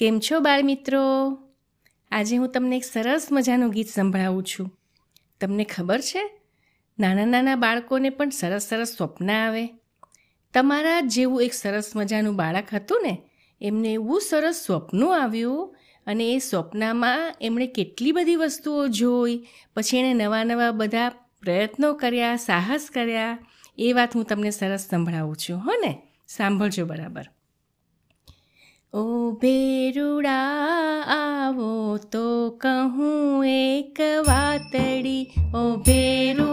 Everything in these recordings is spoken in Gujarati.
કેમ છો બાળમિત્રો આજે હું તમને એક સરસ મજાનું ગીત સંભળાવું છું. તમને ખબર છે? નાના નાના બાળકોને પણ સરસ સરસ સ્વપ્ન આવે. તમારા જેવું એક સરસ મજાનું બાળક હતું ને, એમને એવું સરસ સ્વપ્ન આવ્યું અને એ સ્વપ્નમાં એમણે કેટલી બધી વસ્તુઓ જોઈ, પછી એણે નવા નવા બધા પ્રયત્નો કર્યા, સાહસ કર્યા. એ વાત હું તમને સરસ સંભળાવું છું, હો ને? સાંભળજો બરાબર. ઓ ભેરુડા આવો તો કહું એક વાતડી ઓ ભેરુડા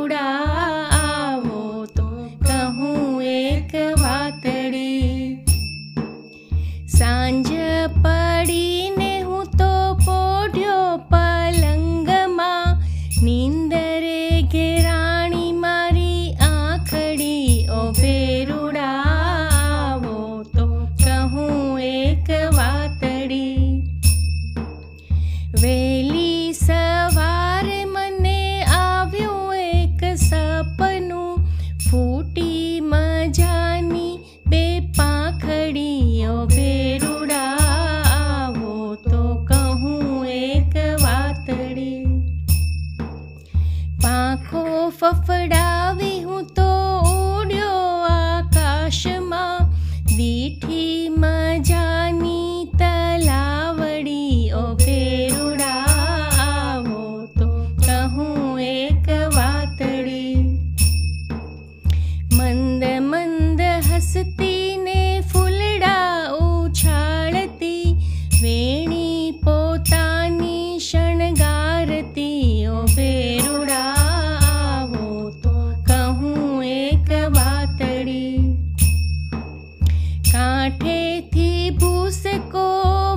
ફફડાવી कांठे थी भूस को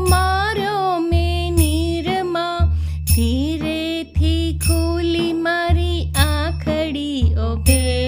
मारो में नीरमा। धीरे थी खुली मारी आखड़ी ओ बे